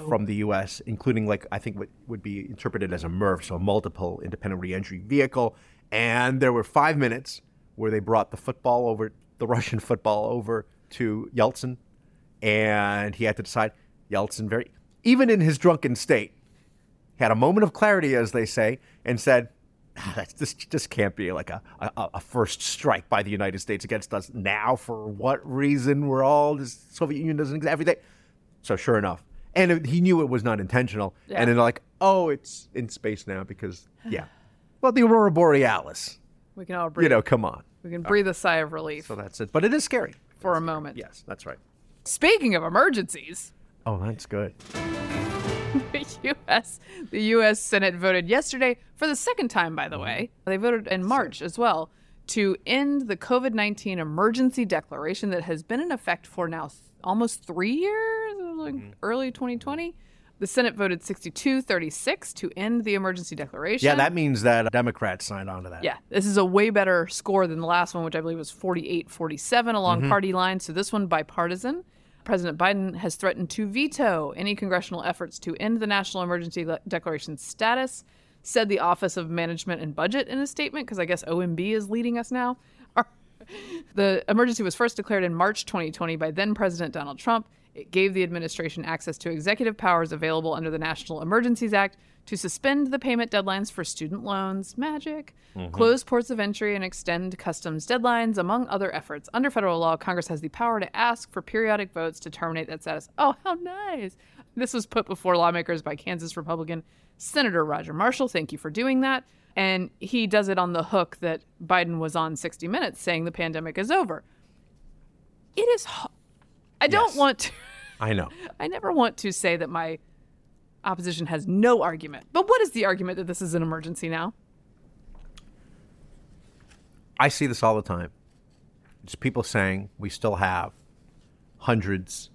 S2: from the U.S., including like I think what would be interpreted as a MIRV, so a multiple independent reentry vehicle. And there were five minutes where they brought the football over, the Russian football over to Yeltsin, and he had to decide. Yeltsin, very even in his drunken state, had a moment of clarity, as they say, and said, ah, "That's Ah, this just can't be like a, a, a first strike by the United States against us now. For what reason? We're all the Soviet Union doesn't exist. Everything." So sure enough, and it, he knew it was not intentional.
S1: Yeah.
S2: And then they're like, oh, it's in space now because yeah, well, the aurora borealis.
S1: We can all breathe.
S2: You know, come on.
S1: we can breathe a sigh of relief
S2: So that's it. But it is scary.
S1: for a moment.
S2: Yes, that's right.
S1: Speaking of emergencies,
S2: Oh, that's good.
S1: the U.S. the U.S. Senate voted yesterday for the second time. By the way, they voted in March as well to end the COVID nineteen emergency declaration that has been in effect for now th- almost three years, like mm-hmm. early 2020. The Senate voted 62-36 to end the emergency declaration.
S2: Yeah, that means that Democrats signed on to that.
S1: Yeah, this is a way better score than the last one, which I believe was 48 47 along mm-hmm. party lines. So this one bipartisan. President Biden has threatened to veto any congressional efforts to end the national emergency declaration status, said the Office of Management and Budget in a statement, because I guess OMB is leading us now. The emergency was first declared in March 2020 by then President Donald Trump. It gave the administration access to executive powers available under the National Emergencies Act to suspend the payment deadlines for student loans, magic, mm-hmm. close ports of entry, and extend customs deadlines, among other efforts. Under federal law, Congress has the power to ask for periodic votes to terminate that status. Oh, how nice! This was put before lawmakers by Kansas Republican Senator Roger Marshall. Thank you for doing that. And he does it on the hook that Biden was on 60 Minutes saying the pandemic is over. It is. I don't
S2: Yes.
S1: want to.
S2: I know.
S1: I never want to say that my opposition has no argument. But what is the argument that this is an emergency now?
S2: I see this all the time. It's people saying we still have hundreds,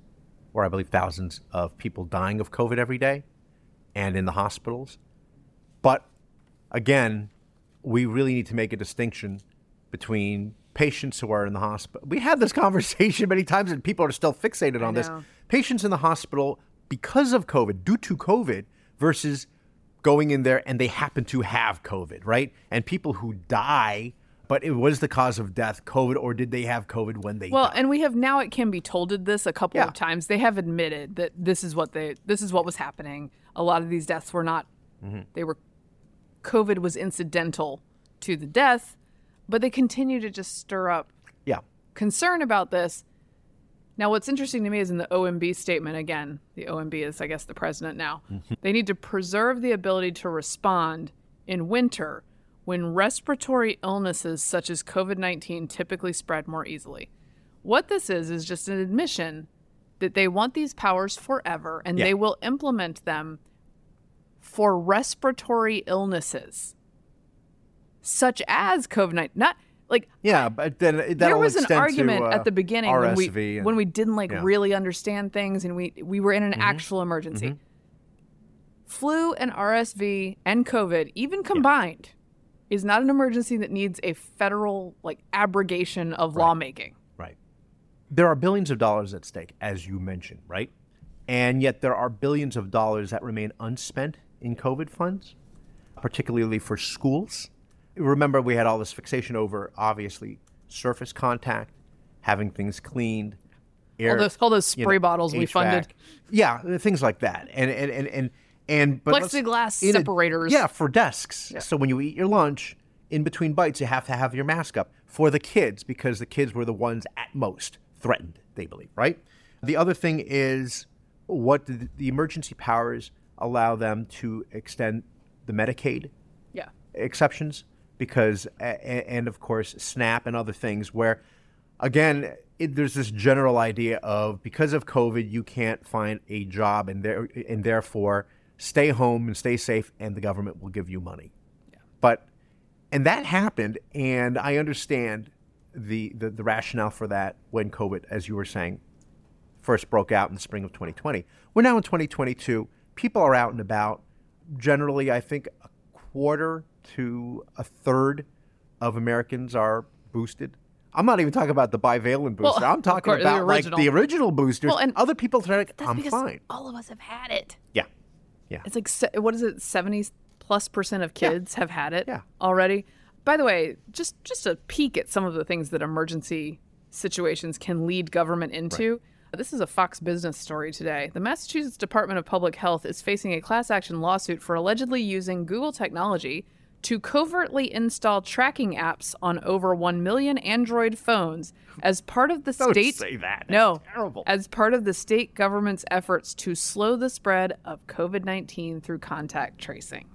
S2: or I believe thousands, of people dying of COVID every day and in the hospitals. But again, we really need to make a distinction between patients who are in the hospital. We had this conversation many times, and people are still fixated on this. Patients in the hospital because of COVID, due to COVID, versus going in there and they happen to have COVID, right? And people who die, but it was the cause of death, COVID, or did they have COVID when they
S1: Well,
S2: died?
S1: and we have now it can be tolded this a couple
S2: Yeah.
S1: of times. They have admitted that this is what they this is what was happening. A lot of these deaths were not
S2: Mm-hmm.
S1: they were COVID was incidental to the death, but they continue to just stir up
S2: yeah.
S1: concern about this. Now, what's interesting to me is in the OMB statement again, the OMB is, I guess, the president now. They need to preserve the ability to respond in winter when respiratory illnesses such as COVID 19 typically spread more easily. What this is, is just an admission that they want these powers forever and
S2: Yeah.
S1: they will implement them for respiratory illnesses such as COVID 19. Not like
S2: Yeah, but then that
S1: there was an argument at the uh, beginning when we
S2: and-
S1: when we didn't like
S2: yeah.
S1: really understand things and we we were in an mm-hmm. actual emergency. Mm-hmm. Flu and RSV and COVID, even combined, is not an emergency that needs a federal like abrogation of lawmaking.
S2: Right. There are billions of dollars at stake, as you mentioned, right? And yet there are billions of dollars that remain unspent in COVID funds, particularly for schools. Remember, we had all this fixation over, obviously, surface contact, having things cleaned, air,
S1: those- all those
S2: you
S1: spray bottles we funded.
S2: Yeah, things like that. And, and, and, and, and
S1: Plexiglass
S2: in a-
S1: separators.
S2: yeah, for desks. So when you eat your lunch, in between bites, you have to have your mask up for the kids because the kids were the ones at most threatened, they believe, right? The other thing is what the, the emergency powers allow them to extend the Medicaid
S1: Yeah.
S2: exceptions because and of course snap and other things where again it, there's this general idea of because of covid you can't find a job and there and therefore stay home and stay safe and the government will give you money. Yeah. but and that happened and i understand the, the the rationale for that when covid as you were saying first broke out in the spring of 2020 we're now in 2022 people are out and about. Generally i think a quarter to a third of americans are boosted I'm not even talking about the bivalent booster.
S1: Well,
S2: I'm talking
S1: course, the
S2: about like the original boosters.
S1: Well, and
S2: Other people are like,
S1: That's
S2: I'm fine.
S1: all of us have had it.
S2: Yeah. Yeah.
S1: It's like what is it? Seventy plus percent of kids have had it
S2: Yeah.
S1: already. By the way, just just a peek at some of the things that emergency situations can lead government into. This is a Fox Business story today. The Massachusetts Department of Public Health is facing a class action lawsuit for allegedly using Google technology to covertly install tracking apps on over 1 million Android phones as part of the
S2: Don't
S1: state
S2: say that. That's
S1: no
S2: terrible.
S1: as part of the state government's efforts to slow the spread of COVID-19 through contact tracing.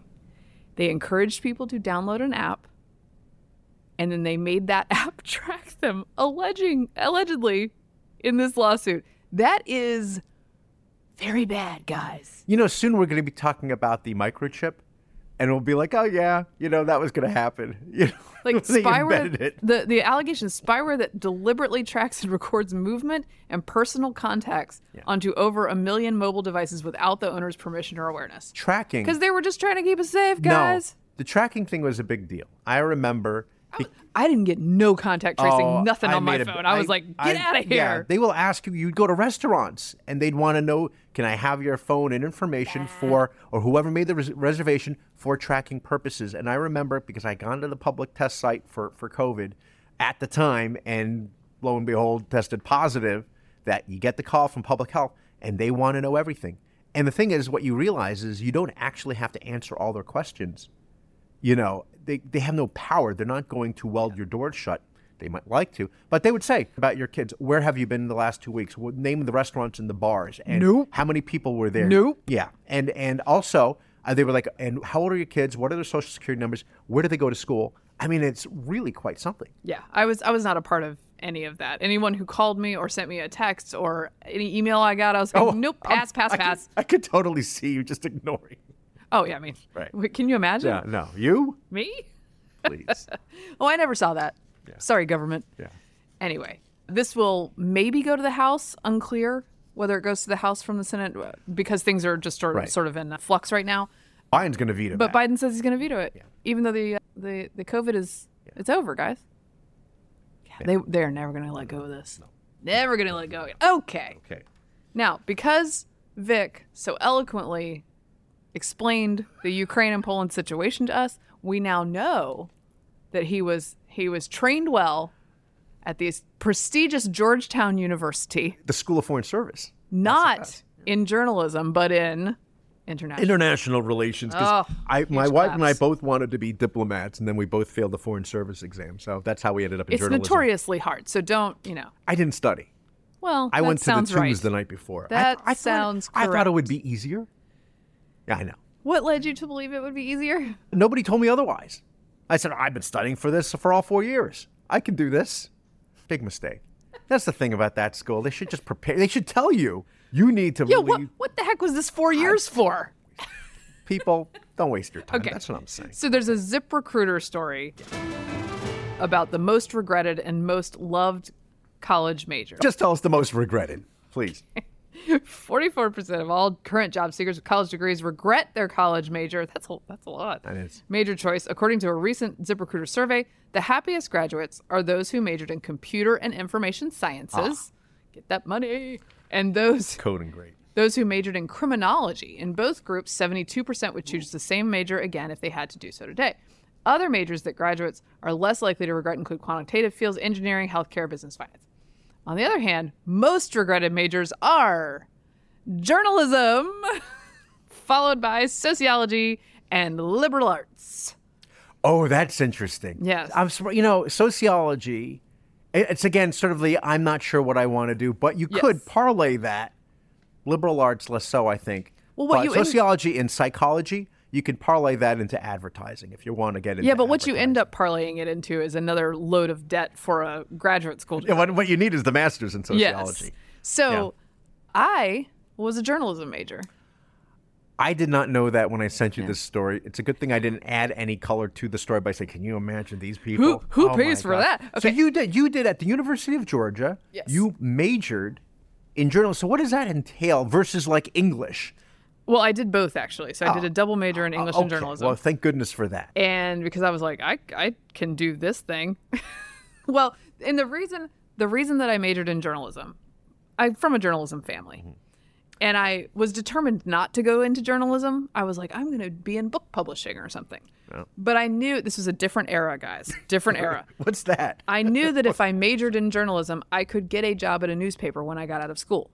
S1: They encouraged people to download an app and then they made that app track them alleging allegedly in this lawsuit. That is very bad, guys.
S2: You know, soon we're going to be talking about the microchip, and we'll be like, oh, yeah, you know, that was going to happen. You know,
S1: Like spyware, the the allegation spyware that deliberately tracks and records movement and personal contacts onto over a million mobile devices without the owner's permission or awareness.
S2: Tracking.
S1: Because they were just trying to keep us safe, guys.
S2: No, the tracking thing was a big deal. I remember. Be-
S1: I didn't get no contact tracing,
S2: Oh,
S1: nothing
S2: I
S1: on my
S2: a-
S1: phone. I was like, get out of here.
S2: Yeah, they will ask you. You'd go to restaurants, and they'd want to know, can I have your phone and information for, or whoever made the res- reservation for tracking purposes? And I remember because I gone to the public test site for for COVID at the time, and lo and behold, tested positive. That you get the call from public health, and they want to know everything. And the thing is, what you realize is you don't actually have to answer all their questions you know, they, they have no power. They're not going to weld your doors shut. They might like to, but they would say about your kids, where have you been in the last two weeks? Well, name the restaurants and the bars, and
S1: Nope.
S2: how many people were there.
S1: Nope.
S2: Yeah, and and also uh, they were like, and how old are your kids? What are their social security numbers? Where do they go to school? I mean, it's really quite something.
S1: Yeah, I was I was not a part of any of that. Anyone who called me or sent me a text or any email I got, I was like, nope,
S2: I'm-
S1: pass, pass,
S2: could-
S1: pass.
S2: I could totally see you just ignoring.
S1: Oh yeah, I mean,
S2: Right.
S1: can you imagine
S2: Yeah, no, you
S1: me?
S2: please.
S1: Oh, I never saw that. Sorry, government.
S2: yeah.
S1: Anyway, this will maybe go to the House. Unclear whether it goes to the House from the Senate uh, because things are just sort of,
S2: Right.
S1: sort of in flux right now.
S2: Biden's going to veto it.
S1: But
S2: that.
S1: Biden says he's going to veto it, even though the uh, the the COVID is it's over, guys. Yeah, They they are never going to let go of this. No. Never going to let go. Okay.
S2: okay.
S1: Now, because Vic so eloquently explained the Ukraine and Poland situation to us, we now know that he was he was trained well at the prestigious Georgetown University,
S2: The School of Foreign Service.
S1: not in journalism, but in international.
S2: international relations because
S1: Oh,
S2: I my
S1: huge
S2: wife and I both wanted to be diplomats and then we both failed the foreign service exam so that's how we ended up in
S1: it's
S2: journalism.
S1: notoriously hard, so don't you know?
S2: I didn't study.
S1: Well,
S2: I
S1: that
S2: went to the
S1: sounds
S2: twos
S1: right.
S2: the night before. I-
S1: That
S2: I, thought-
S1: sounds
S2: I thought it would be easier yeah I know.
S1: What led you to believe it would be easier?
S2: nobody told me otherwise. I said I've been studying for this for all four years. I can do this. Big mistake. That's the thing about that school. They should just prepare they should tell you you need to
S1: Yeah,
S2: really
S1: what what the heck was this four years for?
S2: people don't waste your time.
S1: Okay.
S2: that's what I'm saying.
S1: So there's a Zip Recruiter story about the most regretted and most loved college major.
S2: just tell us the most regretted please
S1: 44% of all current job seekers with college degrees regret their college major. That's a, that's a lot.
S2: That is.
S1: Major choice. According to a recent ZipRecruiter survey, the happiest graduates are those who majored in computer and information sciences. Ah. Get that money. And those
S2: coding great
S1: those who majored in criminology. In both groups, 72% would choose the same major again if they had to do so today. Other majors that graduates are less likely to regret include quantitative fields, engineering, healthcare, business, finance. On the other hand, most regretted majors are journalism, followed by sociology and liberal arts.
S2: Oh, that's interesting.
S1: Yes.
S2: I'm you know, sociology it's again sort of the I'm not sure what I want to do, but you could parlay that liberal arts less so, I think.
S1: Well, what
S2: But
S1: you
S2: sociology and psychology, you could parlay that into advertising if you want to get into
S1: Yeah, but what you end up parlaying it into is another load of debt for a graduate school
S2: Yeah,
S1: degree.
S2: what, what you need is the master's in sociology.
S1: Yes. So I was a journalism major.
S2: I did not know that when I sent you this story. It's a good thing I didn't add any color to the story by saying, "Can you imagine these people?
S1: who
S2: Oh
S1: pays for
S2: gosh."
S1: that?
S2: So you did. You did at the University of Georgia.
S1: Yes.
S2: You majored in journalism. So what does that entail versus like English?
S1: Well, I did both actually. So I did a double major in English and
S2: Okay,
S1: journalism.
S2: Well, thank goodness for that.
S1: and because I was like, I, I can do this thing. well, and the reason the reason that I majored in journalism, I'm from a journalism family.
S2: Mm-hmm.
S1: And I was determined not to go into journalism. I was like, I'm going to be in book publishing or something. But I knew this was a different era, guys. Different era.
S2: What's that?
S1: I knew that if I majored in journalism, I could get a job at a newspaper when I got out of school.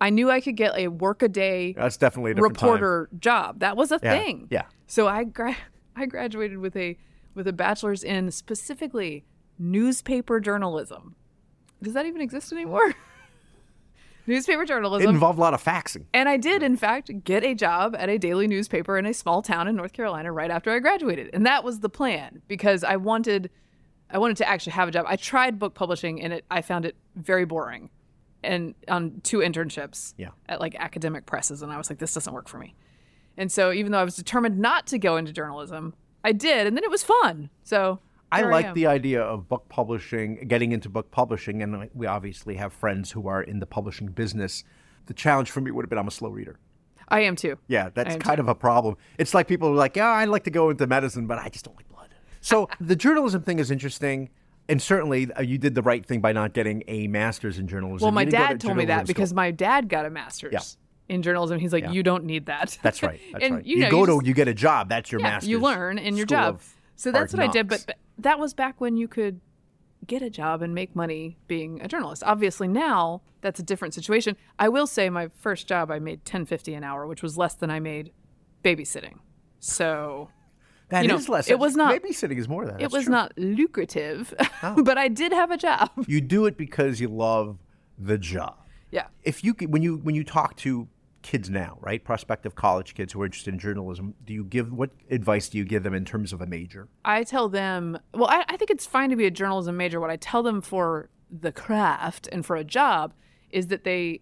S1: I knew I could get a workaday
S2: That's definitely a different time.
S1: reporter job. That was a
S2: Yeah,
S1: thing.
S2: yeah.
S1: So I gra- I graduated with a with a bachelor's in specifically newspaper journalism. Does that even exist anymore? newspaper
S2: It
S1: journalism.
S2: involved a lot of faxing.
S1: and I did, in fact, get a job at a daily newspaper in a small town in North Carolina right after I graduated. And that was the plan because I wanted I wanted to actually have a job. I tried book publishing and it I found it very boring. And on two internships
S2: Yeah.
S1: at like academic presses and I was like this doesn't work for me. And so even though I was determined not to go into journalism, I did and then it was fun. So
S2: I like
S1: am.
S2: the idea of book publishing, getting into book publishing, and we obviously have friends who are in the publishing business. The challenge for me would have been I'm a slow reader.
S1: I am too.
S2: Yeah, that's kind of a problem. It's like people are like, yeah, I'd like to go into medicine, but I just don't like blood. So the journalism thing is interesting. And certainly, uh, you did the right thing by not getting a master's in journalism.
S1: Well, my
S2: didn't to
S1: dad told me that because
S2: school.
S1: my dad got a master's
S2: Yeah.
S1: in journalism. He's like,
S2: Yeah.
S1: you don't need that.
S2: That's right. That's
S1: and
S2: right.
S1: you
S2: You,
S1: know,
S2: go
S1: you
S2: to,
S1: just-
S2: you get a job. That's your
S1: yeah,
S2: master's.
S1: you learn in your job. So that's what I did. But, but that was back when you could get a job and make money being a journalist. Obviously now that's a different situation. I will say my first job I made ten fifty an hour, which was less than I made babysitting. So
S2: That
S1: you know,
S2: less.
S1: it was not-
S2: babysitting is more than that.
S1: it was
S2: true. Oh.
S1: not lucrative, but I did have a job.
S2: You do it because you love the job.
S1: Yeah.
S2: If you when you when you talk to kids now, right, prospective college kids who are interested in journalism, do you give what advice do you give them in terms of a major?
S1: I tell them, well, I, I think it's fine to be a journalism major. What I tell them for the craft and for a job is that they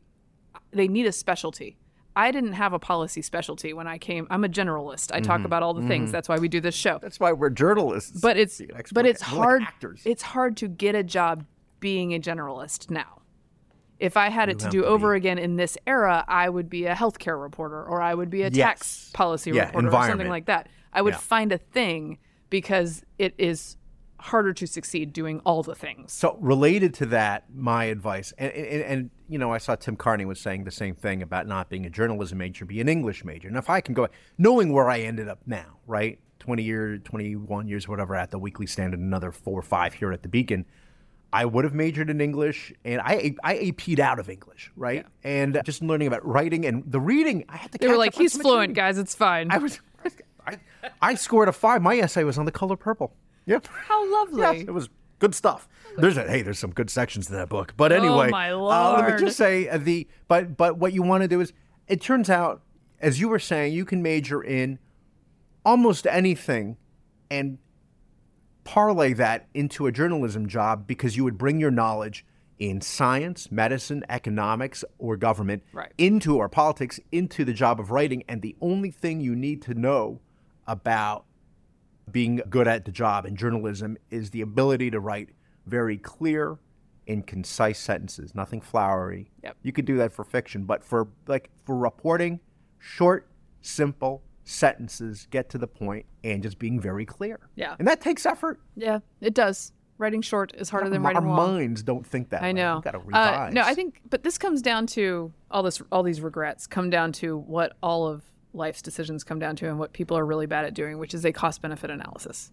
S1: they need a specialty. I didn't have a policy specialty when I came. I'm a generalist. I talk mm-hmm. about all the things. Mm-hmm. That's why we do this show.
S2: That's why we're journalists.
S1: But it's
S2: Be an expert.
S1: but it's
S2: We're like
S1: hard.
S2: actors.
S1: It's hard to get a job being a generalist now. If I had it to do
S2: to
S1: over
S2: be.
S1: again in this era, I would be a healthcare reporter or I would be a
S2: Yes.
S1: tax policy
S2: Yeah,
S1: reporter or something like that. I would
S2: Yeah.
S1: find a thing because it is harder to succeed doing all the things.
S2: So related to that, my advice, and, and, and you know, I saw Tim Carney was saying the same thing about not being a journalism major, be an English major. And if I can go, knowing where I ended up now, right, twenty years, twenty one years, whatever, at the Weekly Standard, another four or five here at the Beacon, I would have majored in English, and I I AP'd out of English, right, and just learning about writing and the reading. I had to.
S1: They were like, "He's fluent,
S2: reading."
S1: guys. It's fine."
S2: I was, I, I scored a five. My essay was on the color purple. Yep.
S1: How lovely.
S2: Yes, it was good stuff. There's a hey, there's some good sections in that book. But anyway,
S1: Oh, my
S2: uh, let me just say uh, the but but what you want to do is it turns out as you were saying you can major in almost anything and parlay that into a journalism job because you would bring your knowledge in science, medicine, economics, or government
S1: Right.
S2: into or politics into the job of writing and the only thing you need to know about being good at the job in journalism is the ability to write very clear and concise sentences, nothing flowery.
S1: Yep.
S2: You could do that for fiction, but for like for reporting, short, simple sentences, get to the point, and just being very clear.
S1: Yeah.
S2: and that takes effort.
S1: yeah, it does. Writing short is harder than
S2: Our
S1: writing long.
S2: Our minds don't think that.
S1: I know.
S2: Got to
S1: Uh,
S2: revise.
S1: no, I think, but this comes down to all this, all these regrets come down to what all of life's decisions come down to, and what people are really bad at doing, which is a cost benefit analysis.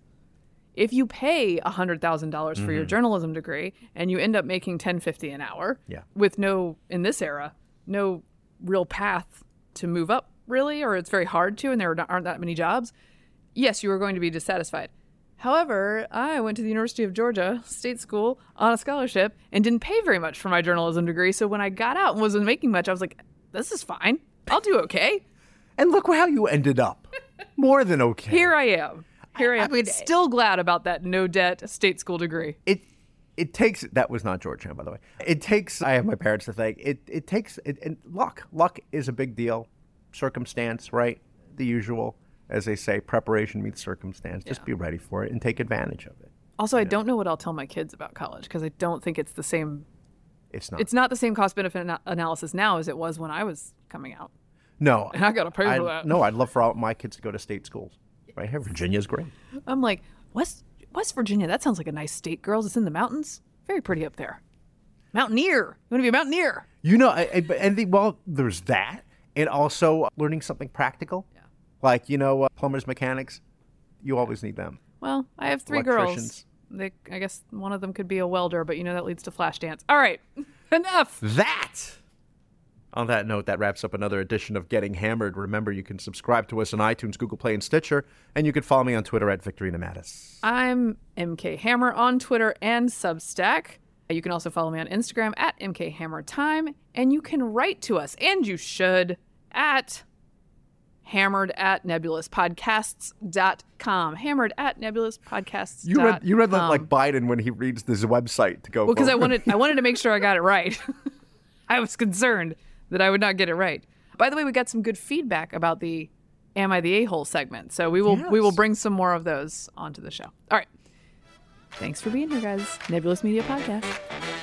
S1: If you pay hundred thousand dollars for
S2: Mm-hmm.
S1: your journalism degree and you end up making ten fifty an hour,
S2: Yeah.
S1: with no in this era, no real path to move up really, or it's very hard to, and there aren't that many jobs. Yes, you are going to be dissatisfied. However, I went to the University of Georgia State School on a scholarship and didn't pay very much for my journalism degree. So when I got out and wasn't making much, I was like, this is fine. I'll do okay.
S2: And look how you ended up. More than okay.
S1: Here I am. Here I am.
S2: I
S1: am.
S2: mean,
S1: Still glad about that no debt state school degree.
S2: it it takes that was not Georgetown by the way. It takes I have my parents to thank. It it takes it, and luck. Luck is a big deal. Circumstance, right? The usual, as they say, preparation meets circumstance. Just be ready for it and take advantage of it.
S1: Also, I don't know what I'll tell my kids about college because I don't think it's the same.
S2: It's not.
S1: It's not the same cost benefit analysis now as it was when I was coming out.
S2: No.
S1: And I gotta pay
S2: I-
S1: for that.
S2: No, I'd love for all my kids to go to state schools. Right here, Virginia's great.
S1: I'm like, West West Virginia, that sounds like a nice state, girls. It's in the mountains. Very pretty up there. Mountaineer. You want to be a mountaineer?
S2: You know, I, I, and the, well, there's that, and also learning something practical, yeah. like you know, uh, plumbers, mechanics. You always need them.
S1: Well, I have three girls. They, I guess one of them could be a welder, but you know that leads to Flashdance. All right, enough.
S2: That. On that note, that wraps up another edition of Getting Hammered. Remember, you can subscribe to us on iTunes, Google Play, and Stitcher, and you can follow me on Twitter at Victorino Matus.
S1: I'm MK Hammer on Twitter and Substack. Uh, you can also follow me on Instagram at MKHammerTime, and you can write to us, and you should, at hammered at nebulouspodcasts.com. Hammered at nebulouspodcasts.
S2: You read you read that like Biden when he reads this website to go.
S1: Well, because I wanted I wanted to make sure I got it right. I was concerned that I would not get it right. By the way, we got some good feedback about the "Am I the A-hole?" segment, so we will yes. we will bring some more of those onto the show. All right. Thanks for being here, guys. Nebulous Media Podcast.